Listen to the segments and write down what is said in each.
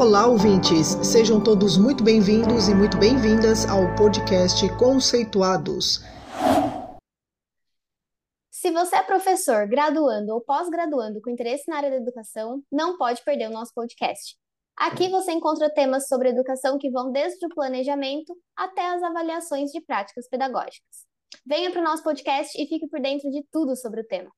Olá, ouvintes! Sejam todos muito bem-vindos e muito bem-vindas ao podcast Conceituados. Se você é professor, graduando ou pós-graduando com interesse na área da educação, não pode perder o nosso podcast. Aqui você encontra temas sobre educação que vão desde o planejamento até as avaliações de práticas pedagógicas. Venha para o nosso podcast e fique por dentro de tudo sobre o tema.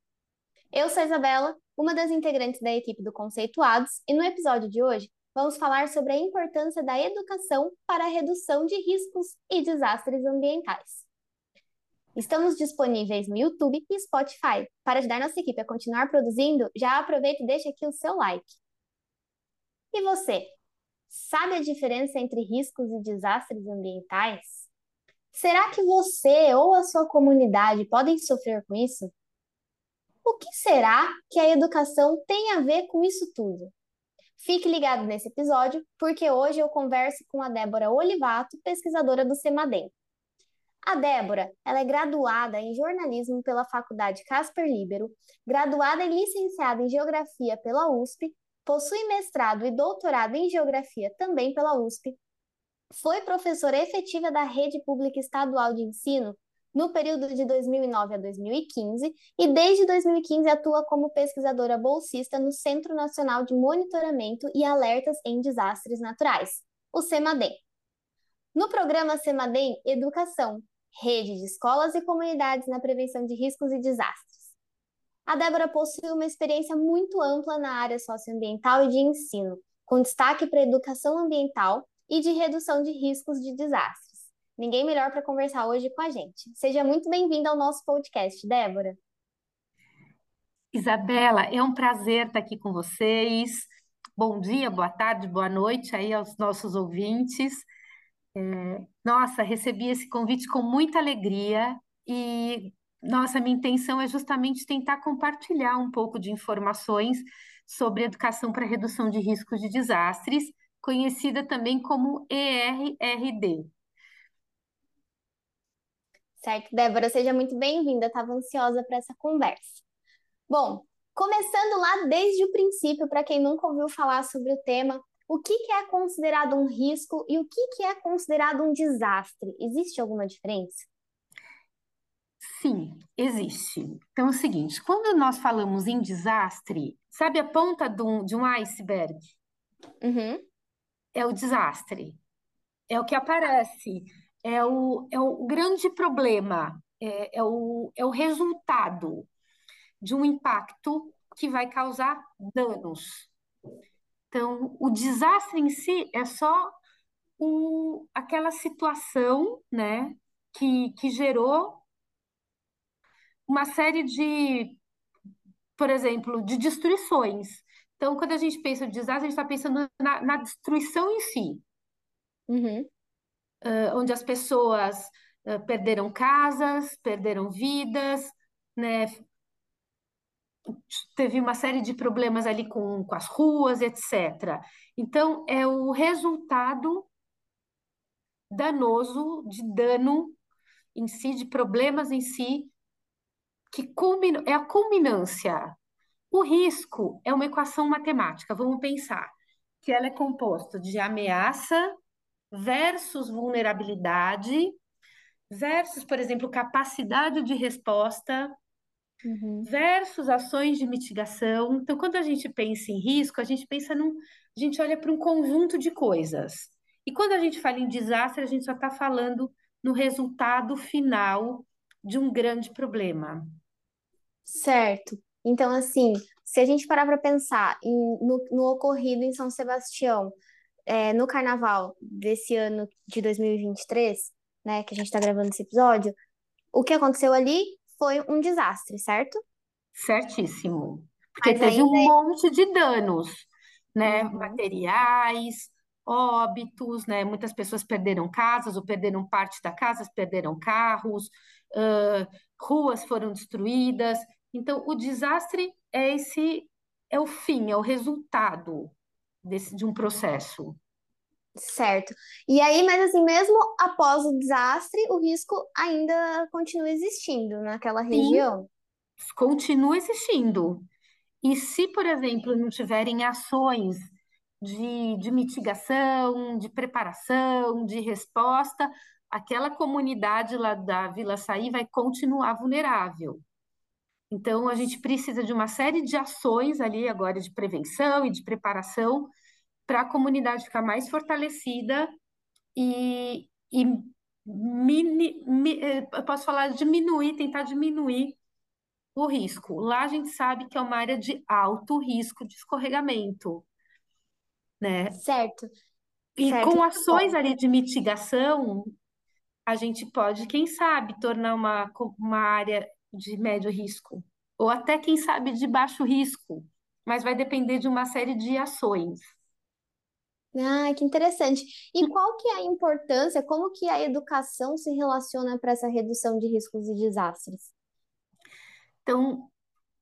Eu sou a Isabela, uma das integrantes da equipe do Conceituados, e no episódio de hoje vamos falar sobre a importância da educação para a redução de riscos e desastres ambientais. Estamos disponíveis no YouTube e Spotify. Para ajudar nossa equipe a continuar produzindo, já aproveita e deixa aqui o seu like. E você, sabe a diferença entre riscos e desastres ambientais? Será que você ou a sua comunidade podem sofrer com isso? O que será que a educação tem a ver com isso tudo? Fique ligado nesse episódio, porque hoje eu converso com a Débora Olivato, pesquisadora do CEMADEM. A Débora, ela é graduada em jornalismo pela Faculdade Casper Libero, graduada e licenciada em geografia pela USP, possui mestrado e doutorado em geografia também pela USP, foi professora efetiva da Rede Pública Estadual de Ensino no período de 2009 a 2015 e desde 2015 atua como pesquisadora bolsista no Centro Nacional de Monitoramento e Alertas em Desastres Naturais, o CEMADEM. No programa CEMADEM Educação, Rede de Escolas e Comunidades na Prevenção de Riscos e Desastres. A Débora possui uma experiência muito ampla na área socioambiental e de ensino, com destaque para educação ambiental e de redução de riscos de desastres. Ninguém melhor para conversar hoje com a gente. Seja muito bem-vinda ao nosso podcast, Débora. Isabela, é um prazer estar aqui com vocês. Bom dia, boa tarde, boa noite aí aos nossos ouvintes. É, nossa, recebi esse convite com muita alegria e nossa, minha intenção é justamente tentar compartilhar um pouco de informações sobre educação para redução de riscos de desastres, conhecida também como ERRD. Certo, Débora, seja muito bem-vinda. Estava ansiosa para essa conversa. Bom, começando lá desde o princípio, para quem nunca ouviu falar sobre o tema, o que, que é considerado um risco e o que, que é considerado um desastre? Existe alguma diferença? Sim, existe. Então é o seguinte: quando nós falamos em desastre, sabe a ponta de um, de um iceberg? Uhum. É o desastre. É o que aparece é o, é o grande problema, é, é, o, é o resultado de um impacto que vai causar danos. Então, o desastre em si é só o, aquela situação né, que, que gerou uma série de, por exemplo, de destruições. Então, quando a gente pensa em desastre, a gente está pensando na, na, destruição em si. Uhum uh, onde as pessoas uh, perderam casas, perderam vidas, né? Teve uma série de problemas ali com, com as ruas, etc. Então, é o resultado danoso, de dano em si, de problemas em si, que culmina, é a culminância. O risco é uma equação matemática, vamos pensar que ela é composta de ameaça versus vulnerabilidade, versus, por exemplo, capacidade de resposta, uhum. versus ações de mitigação. Então, quando a gente pensa em risco, a gente pensa num. A gente olha para um conjunto de coisas. E quando a gente fala em desastre, a gente só está falando no resultado final de um grande problema. Certo. Então, assim, se a gente parar para pensar em, no, no ocorrido em São Sebastião, é, no carnaval desse ano de 2023, né, que a gente está gravando esse episódio, o que aconteceu ali foi um desastre, certo? Certíssimo. Porque Mas teve um é monte de danos, né? Uhum. Materiais, óbitos, né? Muitas pessoas perderam casas ou perderam parte da casa, perderam carros, uh, ruas foram destruídas. Então, o desastre é esse, é o fim, é o resultado desse, de um processo. Certo. E aí, mas assim, mesmo após o desastre, o risco ainda continua existindo naquela região. Sim, continua existindo. E se, por exemplo, não tiverem ações de, de mitigação, de preparação, de resposta, aquela comunidade lá da Vila Saí vai continuar vulnerável. Então, a gente precisa de uma série de ações ali agora de prevenção e de preparação para a comunidade ficar mais fortalecida e, e mini, mi, eh, eu posso falar diminuir, tentar diminuir o risco. Lá a gente sabe que é uma área de alto risco de escorregamento, né? Certo. E certo. com ações ali de mitigação, a gente pode, quem sabe, tornar uma, uma área de médio risco, ou até, quem sabe, de baixo risco, mas vai depender de uma série de ações. Ah, que interessante. E qual que é a importância, como que a educação se relaciona para essa redução de riscos e desastres? Então,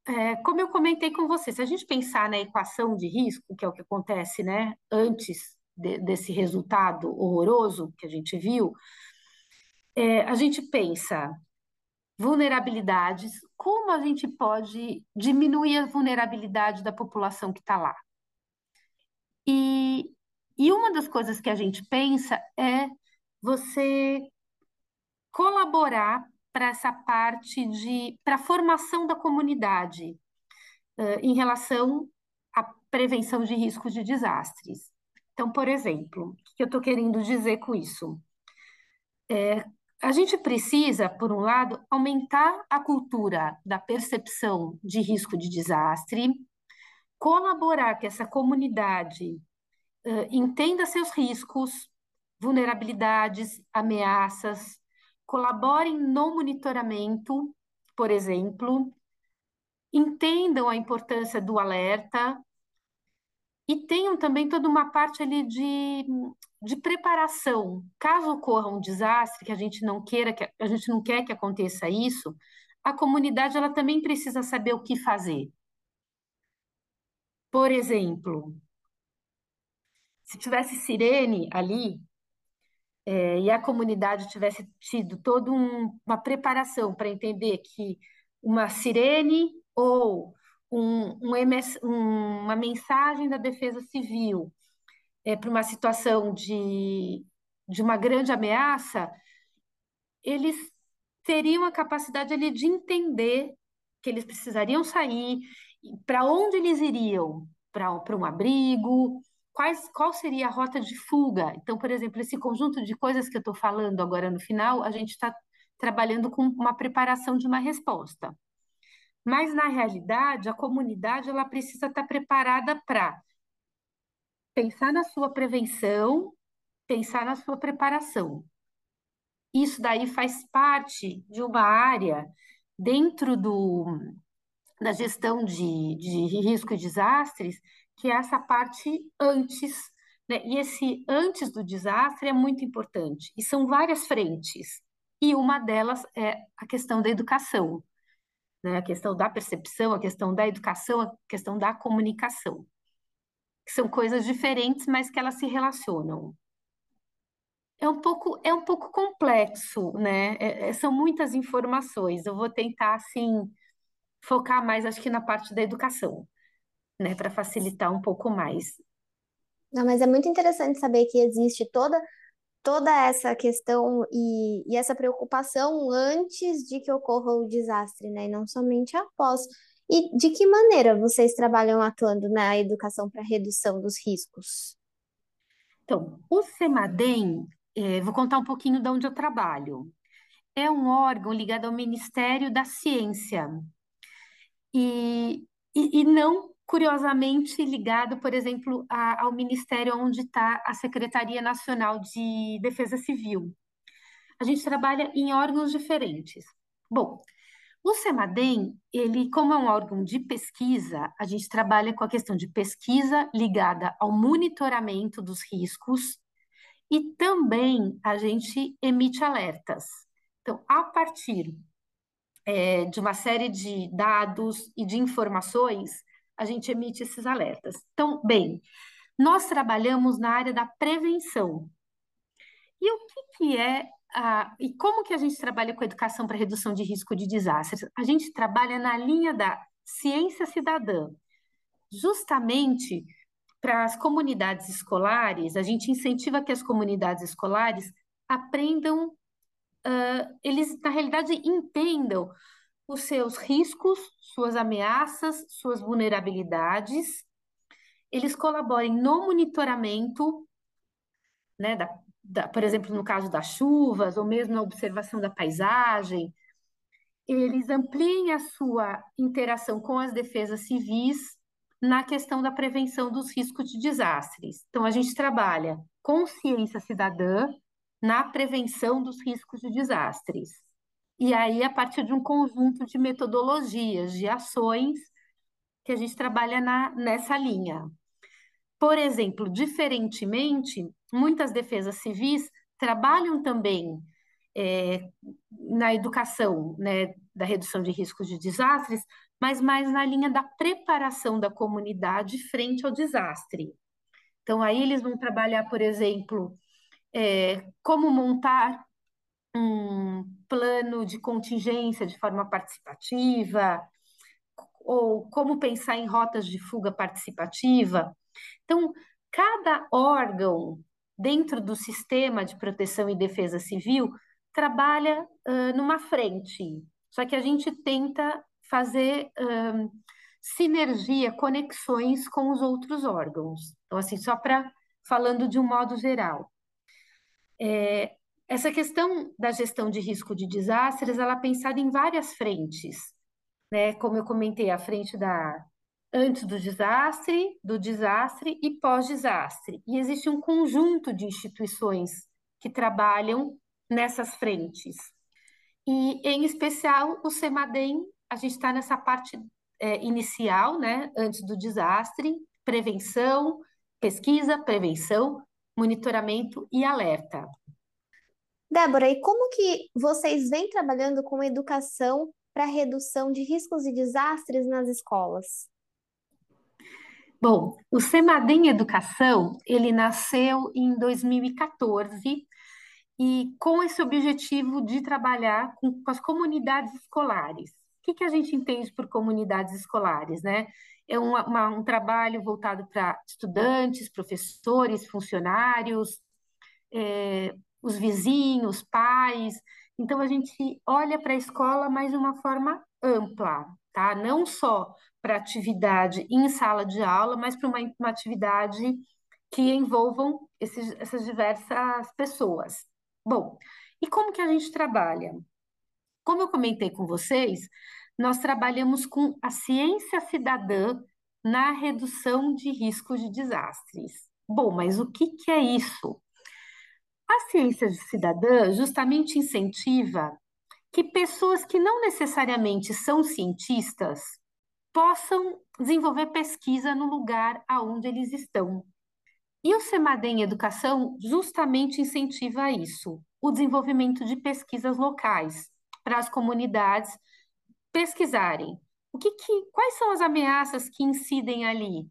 é, como eu comentei com você, se a gente pensar na equação de risco, que é o que acontece, né, antes de, desse resultado horroroso que a gente viu, é, a gente pensa vulnerabilidades, como a gente pode diminuir a vulnerabilidade da população que está lá? E, e uma das coisas que a gente pensa é você colaborar para essa parte de para a formação da comunidade uh, em relação à prevenção de riscos de desastres. Então, por exemplo, o que eu estou querendo dizer com isso? É, a gente precisa, por um lado, aumentar a cultura da percepção de risco de desastre, colaborar que essa comunidade uh, entenda seus riscos, vulnerabilidades, ameaças, colaborem no monitoramento, por exemplo, entendam a importância do alerta e tenham também toda uma parte ali de, de preparação. Caso ocorra um desastre que a gente não queira que a gente não quer que aconteça isso, a comunidade ela também precisa saber o que fazer. Por exemplo, se tivesse sirene ali, é, e a comunidade tivesse tido toda um, uma preparação para entender que uma sirene ou um, um um, uma mensagem da Defesa Civil é, para uma situação de, de uma grande ameaça, eles teriam a capacidade ali de entender que eles precisariam sair, para onde eles iriam, para um abrigo, quais, qual seria a rota de fuga. Então, por exemplo, esse conjunto de coisas que eu estou falando agora no final, a gente está trabalhando com uma preparação de uma resposta. Mas, na realidade, a comunidade ela precisa estar tá preparada para pensar na sua prevenção, pensar na sua preparação. Isso daí faz parte de uma área dentro do, da gestão de, de risco e desastres que é essa parte antes, né? E esse antes do desastre é muito importante. E são várias frentes. E uma delas é a questão da educação, né? A questão da percepção, a questão da educação, a questão da comunicação. Que são coisas diferentes, mas que elas se relacionam. É um pouco, é um pouco complexo, né? É, é são muitas informações. Eu vou tentar, assim, focar mais, acho que na parte da educação né, para facilitar um pouco mais. Não, mas é muito interessante saber que existe toda toda essa questão e, e essa preocupação antes de que ocorra o desastre, né, e não somente após. E de que maneira vocês trabalham atuando na educação para redução dos riscos? Então, o CEMADEM, é, vou contar um pouquinho de onde eu trabalho. É um órgão ligado ao Ministério da Ciência. E, e, e não curiosamente ligado, por exemplo, a, ao ministério onde está a Secretaria Nacional de Defesa Civil. A gente trabalha em órgãos diferentes. Bom, o CEMADEM, ele, como é um órgão de pesquisa, a gente trabalha com a questão de pesquisa ligada ao monitoramento dos riscos e também a gente emite alertas. Então, a partir é, de uma série de dados e de informações, a gente emite esses alertas. Então, bem, nós trabalhamos na área da prevenção. E o que, que é a, e como que a gente trabalha com educação para redução de risco de desastres? A gente trabalha na linha da ciência cidadã, justamente para as comunidades escolares, a gente incentiva que as comunidades escolares aprendam, uh, eles na realidade entendam os seus riscos, suas ameaças, suas vulnerabilidades, eles colaborem no monitoramento, né, da, da, por exemplo, no caso das chuvas, ou mesmo na observação da paisagem, eles ampliem a sua interação com as defesas civis na questão da prevenção dos riscos de desastres. Então, a gente trabalha consciência cidadã na prevenção dos riscos de desastres. E aí, a partir de um conjunto de metodologias, de ações, que a gente trabalha na, nessa linha. Por exemplo, diferentemente, muitas defesas civis trabalham também é, na educação, né, da redução de riscos de desastres, mas mais na linha da preparação da comunidade frente ao desastre. Então, aí eles vão trabalhar, por exemplo, é, como montar um plano de contingência de forma participativa, ou como pensar em rotas de fuga participativa. Então, cada órgão dentro do sistema de proteção e defesa civil trabalha uh, numa frente, só que a gente tenta fazer um, sinergia, conexões com os outros órgãos. Então, assim, só para falando de um modo geral. É, essa questão da gestão de risco de desastres, ela é pensada em várias frentes, né? Como eu comentei, a frente da antes do desastre, do desastre e pós-desastre. E existe um conjunto de instituições que trabalham nessas frentes. E, em especial, o CEMADEM a gente está nessa parte é, inicial, né, antes do desastre, prevenção, pesquisa, prevenção, monitoramento e alerta. Débora, e como que vocês vêm trabalhando com educação para redução de riscos e desastres nas escolas? Bom, o Semadem Educação, ele nasceu em 2014 e com esse objetivo de trabalhar com, com as comunidades escolares que, que a gente entende por comunidades escolares, né? É uma, uma, um trabalho voltado para estudantes, professores, funcionários, é, os vizinhos, pais. Então, a gente olha para a escola, mas de uma forma ampla, tá? Não só para atividade em sala de aula, mas para uma, uma atividade que envolvam esses, essas diversas pessoas. Bom, e como que a gente trabalha? Como eu comentei com vocês, nós trabalhamos com a ciência cidadã na redução de riscos de desastres. Bom, mas o que, que é isso? A ciência cidadã justamente incentiva que pessoas que não necessariamente são cientistas possam desenvolver pesquisa no lugar aonde eles estão. E o CEMADEM Educação justamente incentiva isso, o desenvolvimento de pesquisas locais para as comunidades pesquisarem o que, que quais são as ameaças que incidem ali.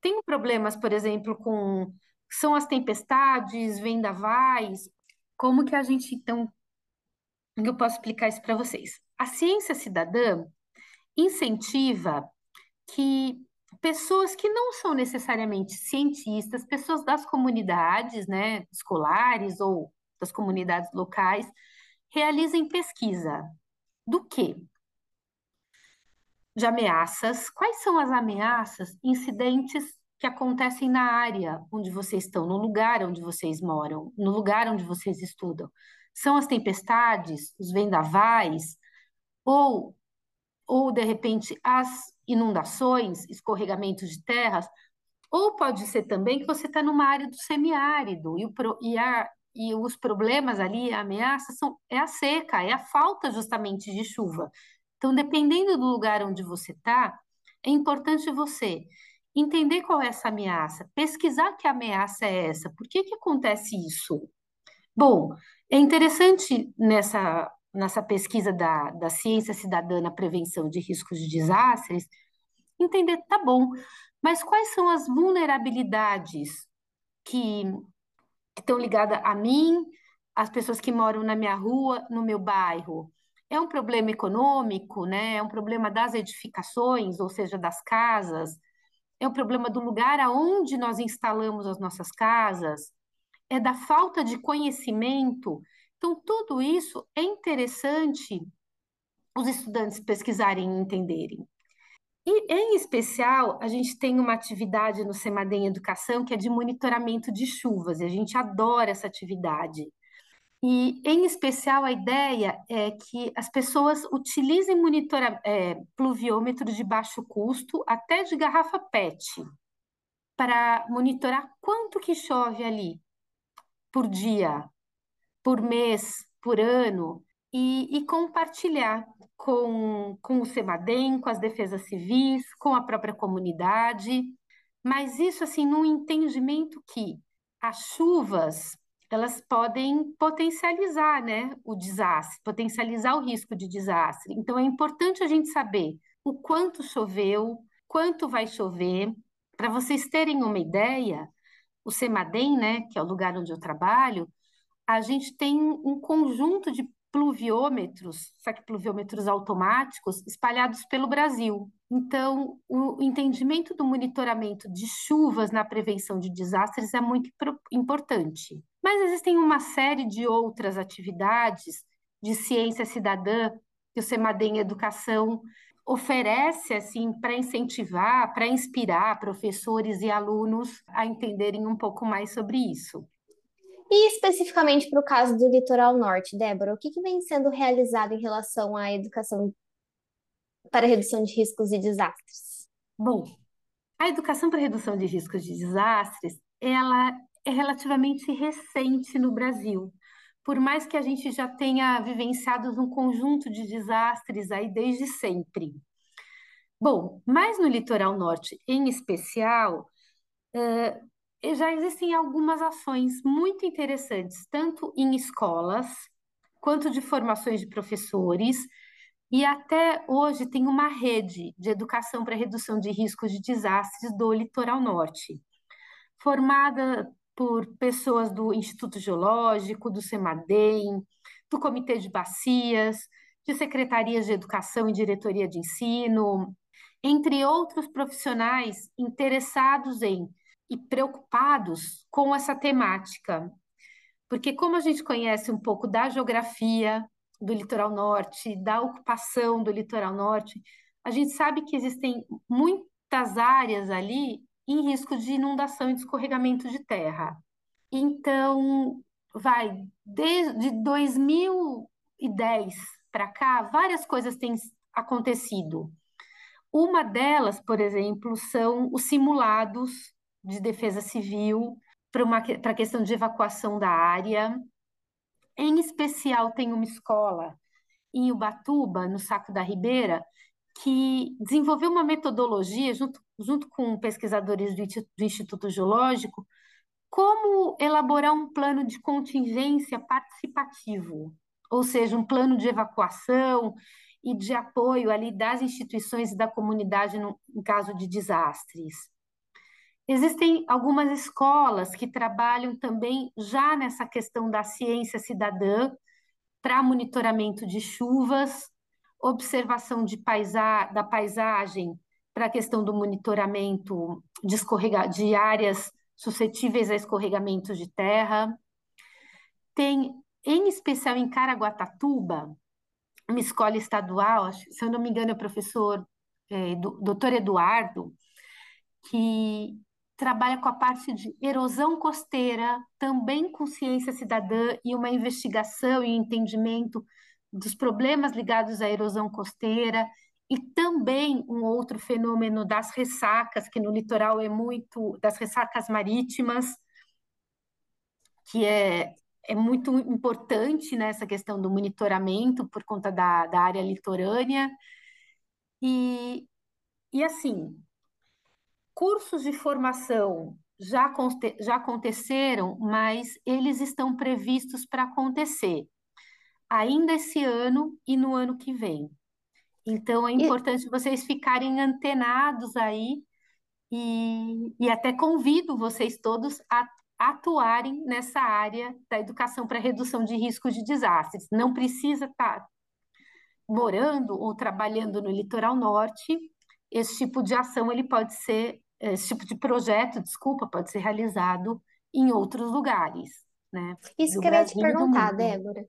Tem problemas, por exemplo, com são as tempestades, vendavais. Como que a gente então eu posso explicar isso para vocês? A ciência cidadã incentiva que pessoas que não são necessariamente cientistas, pessoas das comunidades, né, escolares ou das comunidades locais, realizem pesquisa. Do quê? de ameaças. Quais são as ameaças, incidentes que acontecem na área onde vocês estão, no lugar onde vocês moram, no lugar onde vocês estudam? São as tempestades, os vendavais, ou, ou de repente, as inundações, escorregamentos de terras, ou pode ser também que você está numa área do semiárido e, o, e, a, e os problemas ali, a ameaça, são, é a seca, é a falta justamente de chuva. Então, dependendo do lugar onde você está, é importante você entender qual é essa ameaça, pesquisar que ameaça é essa, por que, que acontece isso? Bom, é interessante nessa, nessa pesquisa da, da ciência cidadã na prevenção de riscos de desastres, entender, tá bom, mas quais são as vulnerabilidades que, que estão ligadas a mim, às pessoas que moram na minha rua, no meu bairro? É um problema econômico, né? É um problema das edificações, ou seja, das casas. é o problema do lugar aonde nós instalamos as nossas casas, é da falta de conhecimento. Então, tudo isso é interessante os estudantes pesquisarem e entenderem. E, em especial, a gente tem uma atividade no Semadem Educação que é de monitoramento de chuvas, e a gente adora essa atividade. E, em especial, a ideia é que as pessoas utilizem monitora, é, pluviômetros de baixo custo, até de garrafa PET, para monitorar quanto que chove ali por dia, por mês, por ano, e, e compartilhar com, com o SEMADEM, com as defesas civis, com a própria comunidade, mas isso assim num entendimento que as chuvas elas podem potencializar, né, o desastre, potencializar o risco de desastre. Então é importante a gente saber o quanto choveu, quanto vai chover, para vocês terem uma ideia. O Semadem, né, que é o lugar onde eu trabalho, a gente tem um conjunto de pluviômetros, só que pluviômetros automáticos, espalhados pelo Brasil. Então, o entendimento do monitoramento de chuvas na prevenção de desastres é muito importante. Mas existem uma série de outras atividades de ciência cidadã que o Semadem Educação oferece assim para incentivar, para inspirar professores e alunos a entenderem um pouco mais sobre isso. E especificamente para o caso do litoral norte, Débora, o que, que vem sendo realizado em relação à educação para redução de riscos e desastres? Bom, a educação para redução de riscos de desastres, ela é relativamente recente no Brasil. Por mais que a gente já tenha vivenciado um conjunto de desastres aí desde sempre. Bom, mas no litoral norte em especial, já existem algumas ações muito interessantes, tanto em escolas, quanto de formações de professores, e até hoje tem uma rede de educação para redução de riscos de desastres do litoral norte, formada por pessoas do Instituto Geológico, do CEMADEM, do Comitê de Bacias, de secretarias de educação e diretoria de ensino, entre outros profissionais interessados em e preocupados com essa temática. Porque, como a gente conhece um pouco da geografia do litoral norte, da ocupação do litoral norte, a gente sabe que existem muitas áreas ali em risco de inundação e escorregamento de terra. Então, vai, desde 2010 para cá, várias coisas têm acontecido. Uma delas, por exemplo, são os simulados de defesa civil para a questão de evacuação da área. Em especial, tem uma escola em Ubatuba, no Saco da Ribeira, que desenvolveu uma metodologia, junto, junto com pesquisadores do, do Instituto Geológico, como elaborar um plano de contingência participativo, ou seja, um plano de evacuação e de apoio ali das instituições e da comunidade no, em caso de desastres. Existem algumas escolas que trabalham também já nessa questão da ciência cidadã para monitoramento de chuvas, observação de paisa da paisagem para a questão do monitoramento de, de áreas suscetíveis a escorregamentos de terra. Tem, em especial em Caraguatatuba, uma escola estadual, se eu não me engano, é o professor é, do, doutor Eduardo, que trabalha com a parte de erosão costeira, também com ciência cidadã e uma investigação e entendimento dos problemas ligados à erosão costeira e também um outro fenômeno das ressacas, que no litoral é muito, das ressacas marítimas, que é, é muito importante nessa né, questão do monitoramento por conta da, da área litorânea. E, e assim, cursos de formação já, já aconteceram, mas eles estão previstos para acontecer ainda esse ano e no ano que vem. Então, é importante e... vocês ficarem antenados aí e, e até convido vocês todos a atuarem nessa área da educação para redução de riscos de desastres. Não precisa estar tá morando ou trabalhando no litoral norte, esse tipo de ação ele pode ser esse tipo de projeto, desculpa, pode ser realizado em outros lugares, né? Isso que eu ia te perguntar. Débora.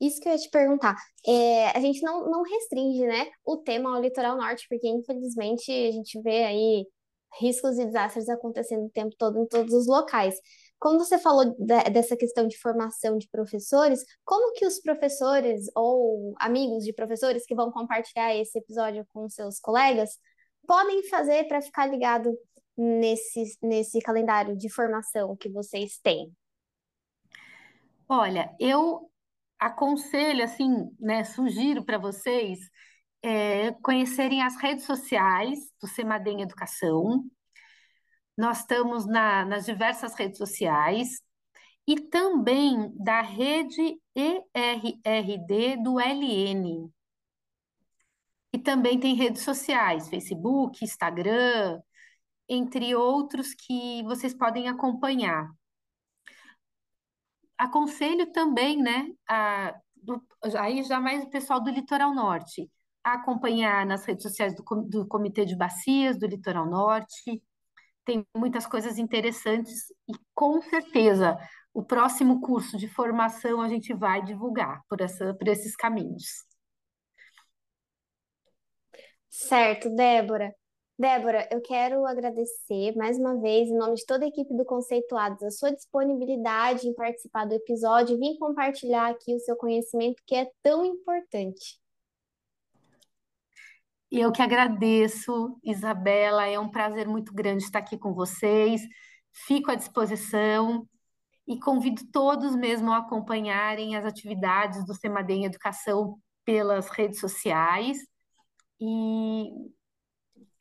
Isso que eu ia te perguntar. É, a gente não, não restringe, né, o tema ao litoral norte, porque infelizmente a gente vê aí riscos e desastres acontecendo o tempo todo em todos os locais. Como você falou da- dessa questão de formação de professores, como que os professores ou amigos de professores que vão compartilhar esse episódio com seus colegas podem fazer para ficar ligado nesse, nesse calendário de formação que vocês têm? Olha, eu aconselho, assim, né, sugiro para vocês é, conhecerem as redes sociais do Semadem Educação. Nós estamos na- nas diversas redes sociais e também da rede ERRD do LN. E também tem redes sociais, Facebook, Instagram, entre outros que vocês podem acompanhar. Aconselho também, né, a, do- aí já mais o pessoal do Litoral Norte, a acompanhar nas redes sociais do, do Comitê de Bacias do Litoral Norte. Tem muitas coisas interessantes e com certeza o próximo curso de formação a gente vai divulgar por essa, por esses caminhos. Certo, Débora. Débora, eu quero agradecer mais uma vez, em nome de toda a equipe do Conceituados, a sua disponibilidade em participar do episódio e vir compartilhar aqui o seu conhecimento que é tão importante. Eu que agradeço, Isabela, é um prazer muito grande estar aqui com vocês. Fico à disposição e convido todos mesmo a acompanharem as atividades do Semadem Educação pelas redes sociais. E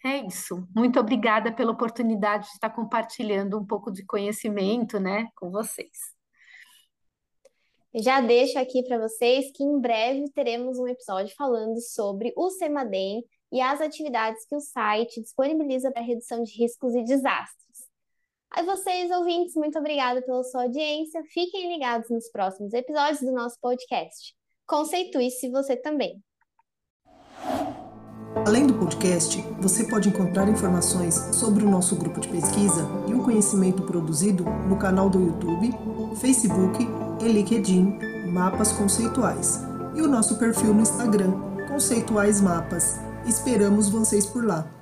é isso. Muito obrigada pela oportunidade de estar compartilhando um pouco de conhecimento, né, com vocês. Já deixo aqui para vocês que em breve teremos um episódio falando sobre o Semadem e as atividades que o site disponibiliza para redução de riscos e desastres. A vocês, ouvintes, muito obrigada pela sua audiência. Fiquem ligados nos próximos episódios do nosso podcast. Conceitue-se você também. Além do podcast, você pode encontrar informações sobre o nosso grupo de pesquisa e o conhecimento produzido no canal do YouTube, Facebook e LinkedIn Mapas Conceituais e o nosso perfil no Instagram Conceituais Mapas. Esperamos vocês por lá.